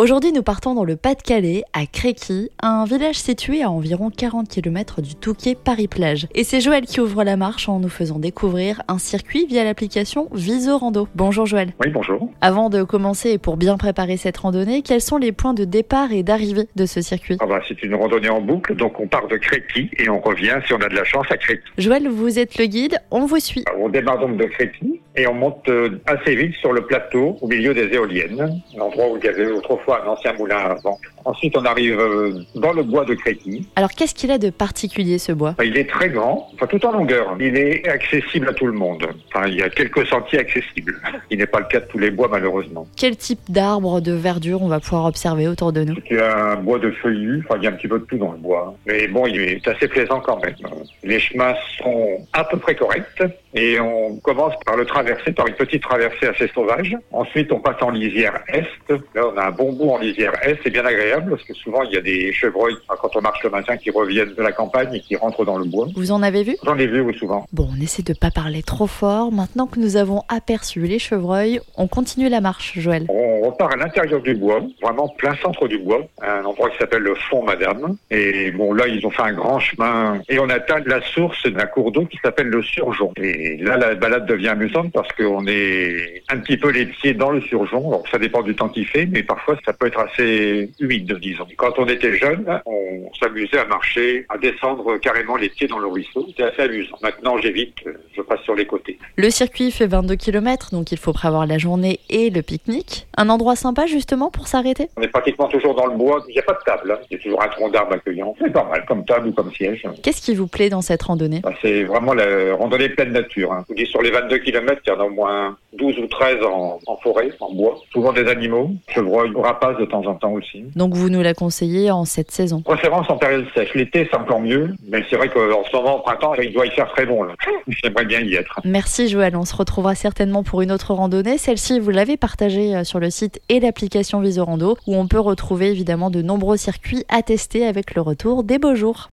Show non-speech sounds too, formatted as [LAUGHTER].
Aujourd'hui, nous partons dans le Pas-de-Calais, à Créqui, un village situé à environ 40 km du Touquet Paris-Plage. Et c'est Joël qui ouvre la marche en nous faisant découvrir un circuit via l'application Visorando. Bonjour Joël. Oui, bonjour. Avant de commencer et pour bien préparer cette randonnée, quels sont les points de départ et d'arrivée de ce circuit? Ah bah, C'est une randonnée en boucle, donc on part de Créqui et on revient, si on a de la chance, à Créqui. Joël, vous êtes le guide, on vous suit. On démarre donc de Créqui et on monte euh, assez vite sur le plateau au milieu des éoliennes, l'endroit où il y avait autrefois un ancien moulin à vent. Ensuite, on arrive euh, dans le bois de Créqui. Alors, qu'est-ce qu'il a de particulier ce bois? Il est très grand, enfin tout en longueur. Il est accessible à tout le monde. Enfin, il y a quelques sentiers accessibles. Il n'est pas le cas de tous les bois, malheureusement. Quel type d'arbres, de verdure on va pouvoir observer autour de nous? Il y a un bois de feuillus, enfin, il y a un petit peu de tout dans le bois. Mais bon, il est assez plaisant quand même. Les chemins sont à peu près corrects et on commence par le traverser, par une petite traversée assez sauvage. Ensuite, on passe en lisière est. Là, on a un bon bout en lisière est, c'est bien agréable parce que souvent il y a des chevreuils quand on marche le matin qui reviennent de la campagne et qui rentrent dans le bois. Vous en avez vu? J'en ai vu oui, souvent. Bon, on essaie de pas parler trop fort. Maintenant que nous avons aperçu les chevreuils, on continue la marche, Joël. On repart à l'intérieur du bois, vraiment plein centre du bois, un endroit qui s'appelle le Fond Madame. Et bon, là, ils ont fait un grand chemin et on atteint la source d'un cours d'eau qui s'appelle le Surgeon. Et là, la balade devient amusante parce qu'on est un petit peu les pieds dans le Surgeon. Alors, ça dépend du temps qu'il fait, mais parfois, ça peut être assez humide disons. Quand on était jeune, on s'amusait à marcher, à descendre carrément les pieds dans le ruisseau. C'était assez amusant. Maintenant, j'évite, je passe sur les côtés. Le circuit fait 22 km, donc il faut prévoir la journée et le pique-nique. Un endroit sympa justement pour s'arrêter? On est pratiquement toujours dans le bois. Il n'y a pas de table. Hein. Il y a toujours un tronc d'arbre accueillant. C'est pas mal, comme table ou comme siège. Qu'est-ce qui vous plaît dans cette randonnée? Bah, C'est vraiment la randonnée pleine nature. Hein. Je vous dis, sur les 22 km, il y en a au moins 12 ou 13 en, forêt, en bois. Souvent des animaux, chevreuils, rapaces de temps en temps aussi. Donc vous nous la conseillez en cette saison Préférence en période sèche. L'été, c'est encore mieux. Mais c'est vrai qu'en ce moment, au printemps, il doit y faire très bon. [LAUGHS] J'aimerais bien y être. Merci Joël. On se retrouvera certainement pour une autre randonnée. Celle-ci, vous l'avez partagée euh, sur le site et l'application Visorando, où on peut retrouver évidemment de nombreux circuits à tester avec le retour des beaux jours.